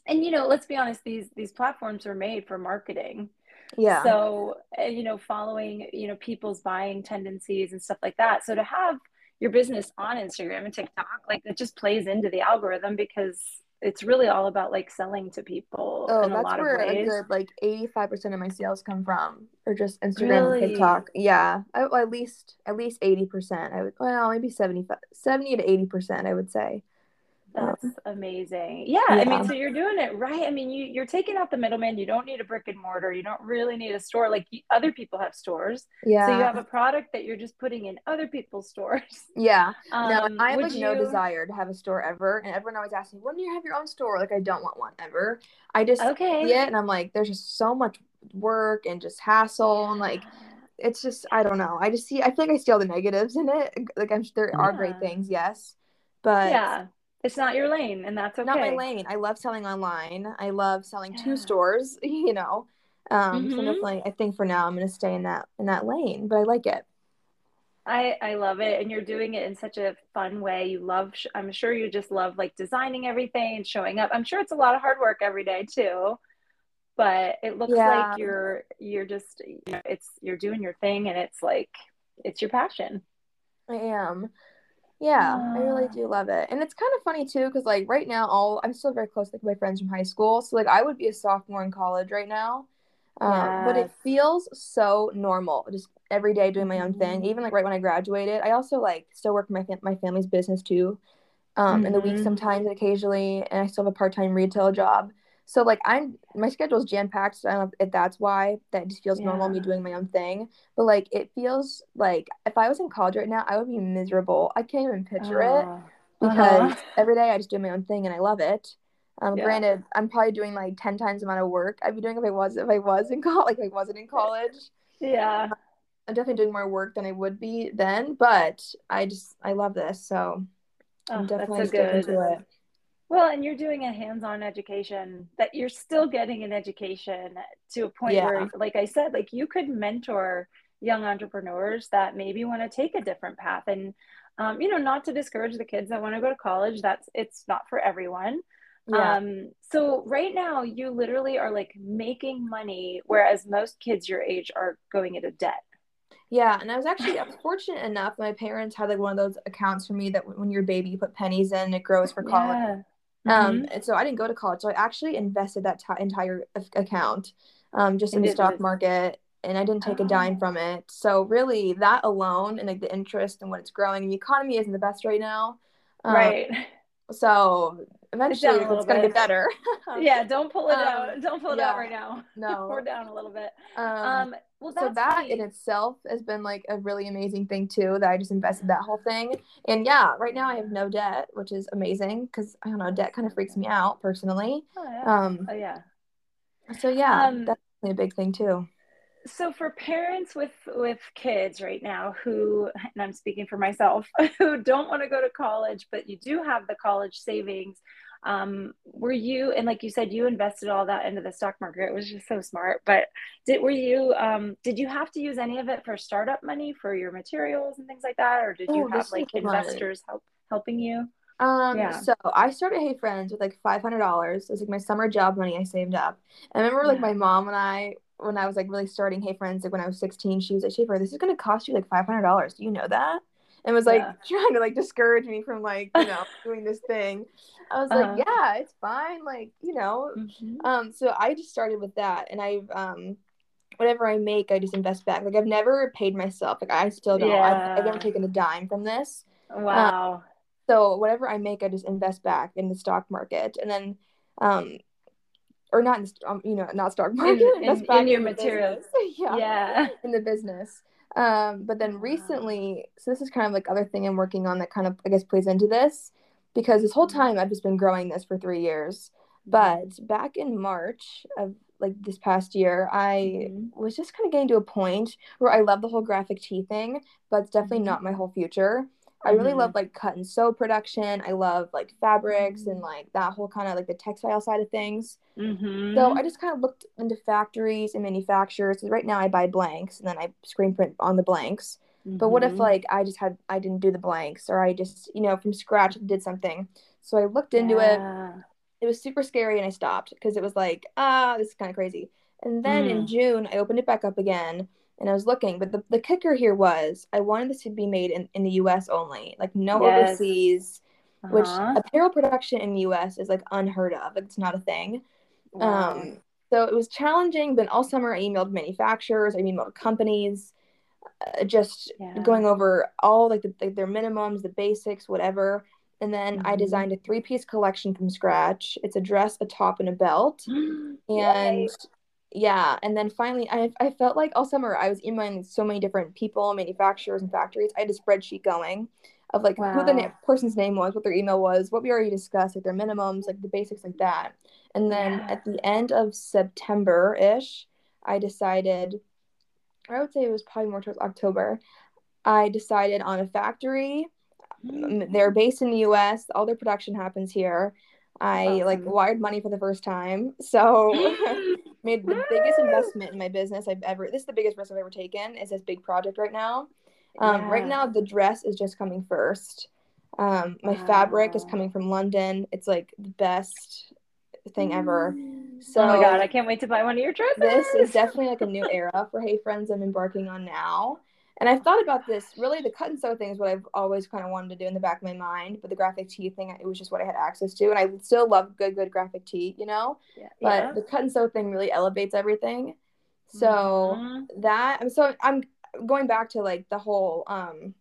and you know, let's be honest, these these platforms are made for marketing. Yeah. So, uh, you know, following, you know, people's buying tendencies and stuff like that. So to have your business on Instagram and TikTok, like it just plays into the algorithm because it's really all about like selling to people Oh, in a that's lot of where a ways. good like eighty five percent of my sales come from, or just Instagram Really? and TikTok. Yeah, I, well, at least at least eighty percent. I would well maybe 75, 70 to eighty percent. I would say. That's amazing. Yeah, I mean, so you're doing it right. I mean, you you're taking out the middleman. You don't need a brick and mortar. You don't really need a store. Like other people have stores, Yeah. so you have a product that you're just putting in other people's stores. yeah. No, Um, I have like no desire to have a store ever, and everyone always asks me, "When do you have your own store?" Like I don't want one ever. I just Okay. see it, and I'm like, there's just so much work and just hassle, and like it's just I don't know. I just see. I feel like I see all the negatives in it. Like I'm there are great things, yes, but yeah, it's not your lane, and that's okay. not my lane. I love selling online. I love selling Yeah. to stores. You know, um, so Mhm. definitely, I think for now I'm gonna stay in that in that lane. But I like it. I I love it, and you're doing it in such a fun way. You love. sh- I'm sure you just love like designing everything and showing up. I'm sure it's a lot of hard work every day too, but it looks Yeah. like you're you're just you know, it's you're doing your thing, and it's like it's your passion. I am. Yeah, I really do love it. And it's kind of funny too, because like right now, all I'm still very close with my friends from high school. So like I would be a sophomore in college right now. Um, but it feels so normal, just every day doing my own thing. Mhm. Even like right when I graduated, I also like still work my fam- my family's business too. Um, in the week Mhm. sometimes occasionally, and I still have a part time retail job. So like I'm my schedule is jam packed. So I don't know if that's why that just feels normal me doing my own thing. But like it feels like if I was in college right now, I would be miserable. I can't even picture it Oh. because Uh-huh. every day I just do my own thing and I love it. Um, Yeah. granted, I'm probably doing like ten times the amount of work I'd be doing if I was if I was in college, like if I wasn't in college. Yeah. I'm definitely doing more work than I would be then, but I just I love this, so Oh, I'm definitely so sticking good. to it. Well, and you're doing a hands-on education that you're still getting an education to a point Yeah. where, like I said, like you could mentor young entrepreneurs that maybe want to take a different path and um, you know, not to discourage the kids that want to go to college. That's it's not for everyone. Yeah. Um, so right now you literally are like making money, whereas most kids your age are going into debt. Yeah, and I was actually I was fortunate enough. My parents had like one of those accounts for me that when you're a baby, you put pennies in, it grows for college. Yeah. Um, Mhm. and so I didn't go to college, so I actually invested that ti entire a- account, um, just in the stock market, and I didn't take a Oh. dime from it. So really, that alone and like the interest and what it's growing, the economy isn't the best right now. Um, right. So eventually, it's, gonna bit. get better. yeah, don't pull it Um, out. Don't pull it out right now. No. Pour down a little bit. Um, Um, well, so that in itself has been like a really amazing thing too that i just invested that whole thing and yeah right now i have no debt which is amazing because i don't know debt kind of freaks me out personally Oh, yeah. um oh, yeah. so yeah Um, that's definitely a big thing too So for parents with with kids right now who, and I'm speaking for myself, who don't want to go to college, but you do have the college savings, um, were you and like you said, you invested all that into the stock market. It was just so smart. But did were you um, did you have to use any of it for startup money for your materials and things like that, or did you Oh, have like investors help helping you? um Yeah. so i started hey friends with like $500 it was like my summer job money i saved up and i remember like my mom and i when i was like really starting hey friends like when i was 16 she was like shaefer this is going to cost you like $500 do you know that and was like Yeah. trying to like discourage me from like you know doing this thing i was like Uh-huh. yeah it's fine like you know Mhm. um so i just started with that and i've um whatever i make i just invest back like i've never paid myself like i still don't I've, I've never taken a dime from this Wow. so whatever I make, I just invest back in the stock market, and then, um, or not in um, you know, not stock market, in- in back your materials. yeah, yeah. in the business. Um, but then recently, so this is kind of like other thing I'm working on that kind of I guess plays into this, because this whole time I've just been growing this for three years. But back in March of like this past year, I mm-hmm. was just kind of getting to a point where I love the whole graphic tee thing, but it's definitely mm-hmm. not my whole future. I really mm-hmm. love like cut and sew production. I love like fabrics and like that whole kind of like the textile side of things. Mm-hmm. So I just kind of looked into factories and manufacturers. Right now I buy blanks and then I screen print on the blanks. Mm-hmm. But what if mm-hmm. like I just had I didn't do the blanks or I just you know from scratch did something. So I looked into yeah. it. It was super scary and I stopped because it was like ah this is kind of crazy. And then mm. in June I opened it back up again and I was looking, but the, the kicker here was I wanted this to be made in, in the US only, like no yes. overseas, uh-huh. which apparel production in the US is like unheard of. It's not a thing. Wow. Um, so it was challenging, but all summer I emailed manufacturers, I emailed companies, uh, just yeah. going over all like, the, like their minimums, the basics, whatever. And then mm-hmm. I designed a three piece collection from scratch. It's a dress, a top, and a belt. and yeah and then finally I, I felt like all summer i was emailing so many different people manufacturers and factories i had a spreadsheet going of like wow. who the na- person's name was what their email was what we already discussed like their minimums like the basics like that and then yeah. at the end of september-ish i decided i would say it was probably more towards october i decided on a factory mm-hmm. they're based in the us all their production happens here I awesome. like wired money for the first time. So made the biggest investment in my business I've ever this is the biggest risk I've ever taken is this big project right now. Um, yeah. right now the dress is just coming first. Um, my wow. fabric is coming from London. It's like the best thing ever. So Oh my god, I can't wait to buy one of your dresses. This is definitely like a new era for Hey Friends I'm embarking on now. And I've thought about this. Really, the cut and sew thing is what I've always kind of wanted to do in the back of my mind. But the graphic tee thing, it was just what I had access to, and I still love good, good graphic tee, you know. Yeah. But yeah. the cut and sew thing really elevates everything. So mm-hmm. that I'm so I'm going back to like the whole um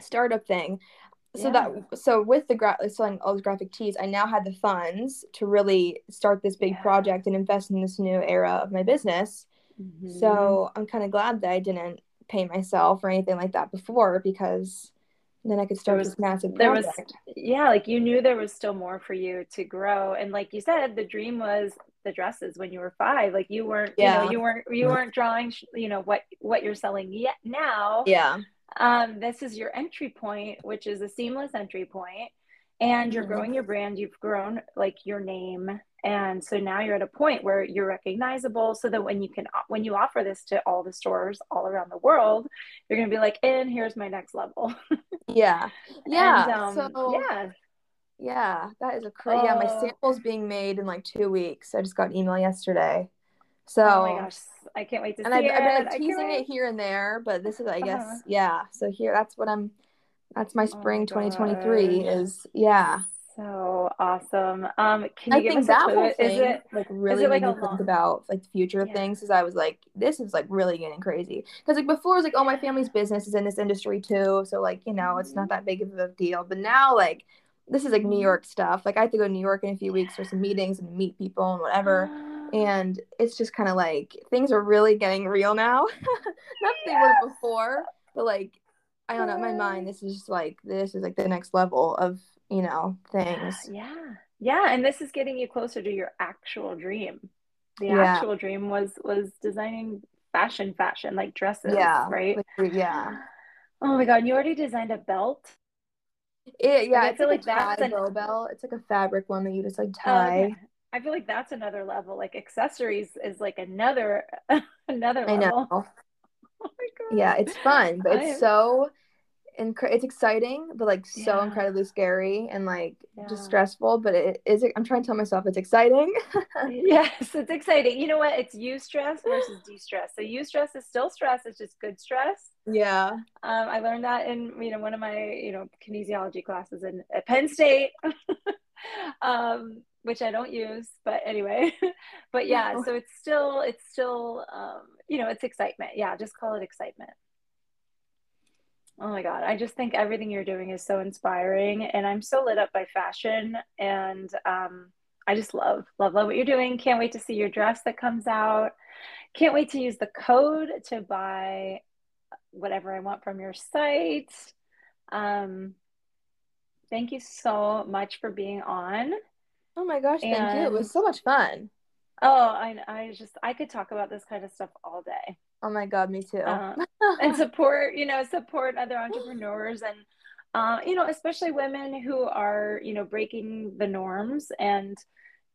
startup thing. So yeah. that so with the gra- selling all those graphic tees, I now had the funds to really start this big yeah. project and invest in this new era of my business. Mm-hmm. So I'm kind of glad that I didn't pay myself or anything like that before because then I could start was, this massive there was yeah like you knew there was still more for you to grow. And like you said the dream was the dresses when you were five. Like you weren't yeah. you know you weren't you weren't drawing you know what what you're selling yet now. Yeah. Um this is your entry point which is a seamless entry point and you're mm-hmm. growing your brand you've grown like your name. And so now you're at a point where you're recognizable so that when you can when you offer this to all the stores all around the world you're going to be like and here's my next level. Yeah. Yeah. and, um, so yeah. Yeah that is a crazy oh. yeah my oh. sample's being made in like two weeks. I just got an email yesterday. So oh my gosh. I can't wait to and see I've, it I've been like teasing it here and there but this is i guess uh-huh. yeah. So here that's what i'm that's my spring oh 2023 is yeah so awesome. Um, can you I give think that whole thing, is it like really it made like me think about like the future of yeah. things? Because I was like, this is like really getting crazy. Because like before, it was like, oh, my family's business is in this industry too, so like you know, it's not that big of a deal. But now, like, this is like New mm-hmm. York stuff. Like I have to go to New York in a few weeks for some meetings and meet people and whatever. And it's just kind of like things are really getting real now. not that they were before, but like I don't know. In my mind, this is just like this is like the next level of you know, things. Yeah. Yeah. And this is getting you closer to your actual dream. The yeah. actual dream was was designing fashion fashion, like dresses. Yeah. Right. yeah. Oh my god, you already designed a belt. It, yeah, I feel like, like that's a bow belt. It's like a fabric one that you just like oh, tie. Okay. I feel like that's another level. Like accessories is like another another level. I know. God. Yeah, it's fun, but it's am... so inc- it's exciting, but like so yeah. incredibly scary and like yeah. just stressful. But it is. I'm trying to tell myself it's exciting. yes, it's exciting. You know what? It's you stress versus de-stress. So you stress is still stress. It's just good stress. Yeah. Um, I learned that in you know one of my you know kinesiology classes in at Penn State. um, which I don't use, but anyway, but yeah, so it's still, it's still, um, you know, it's excitement. Yeah, just call it excitement. Oh my God. I just think everything you're doing is so inspiring. And I'm so lit up by fashion. And um, I just love, love, love what you're doing. Can't wait to see your dress that comes out. Can't wait to use the code to buy whatever I want from your site. Um, thank you so much for being on. Oh my gosh, thank you. It was so much fun. Oh, I, I just, I could talk about this kind of stuff all day. Oh my God, me too. Uh, and support, you know, support other entrepreneurs and, uh, you know, especially women who are, you know, breaking the norms and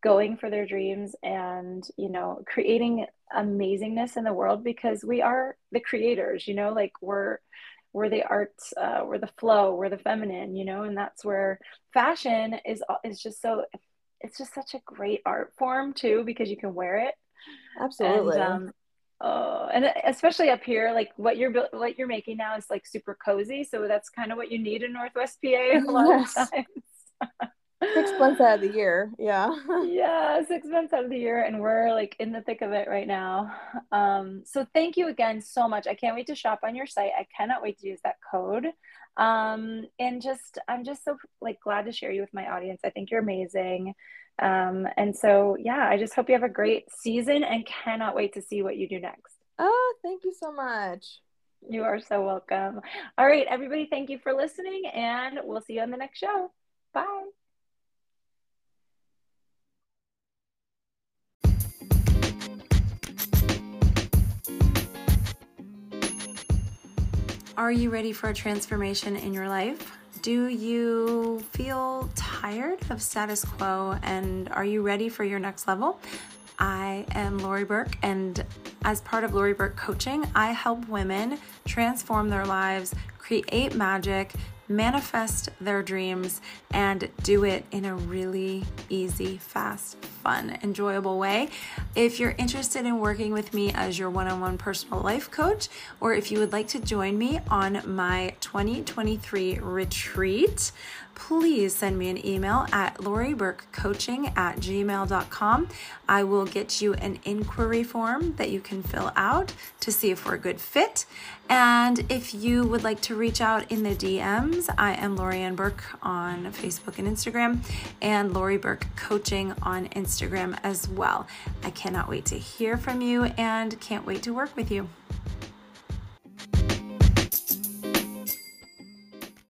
going for their dreams and, you know, creating amazingness in the world because we are the creators, you know, like we're, we're the arts, uh, we're the flow, we're the feminine, you know, and that's where fashion is, is just so, it's just such a great art form too, because you can wear it. Absolutely. And, um, Oh, and especially up here, like what you're what you're making now is like super cozy. So that's kind of what you need in Northwest PA a lot yes. of times. six months out of the year, yeah. yeah, six months out of the year, and we're like in the thick of it right now. Um, so thank you again so much. I can't wait to shop on your site. I cannot wait to use that code. Um, and just I'm just so like glad to share you with my audience. I think you're amazing. Um, and so, yeah, I just hope you have a great season and cannot wait to see what you do next. Oh, thank you so much. You are so welcome. All right, everybody, thank you for listening, and we'll see you on the next show. Bye. Are you ready for a transformation in your life? Do you feel tired of status quo and are you ready for your next level? I am Lori Burke, and as part of Lori Burke Coaching, I help women transform their lives, create magic, manifest their dreams, and do it in a really easy, fast, fun, enjoyable way. If you're interested in working with me as your one on one personal life coach, or if you would like to join me on my 2023 retreat, please send me an email at loriburkecoaching at gmail.com. I will get you an inquiry form that you can fill out to see if we're a good fit. And if you would like to reach out in the DMs, I am Lorianne Burke on Facebook and Instagram, and Lori Burke Coaching on Instagram as well. I cannot wait to hear from you and can't wait to work with you.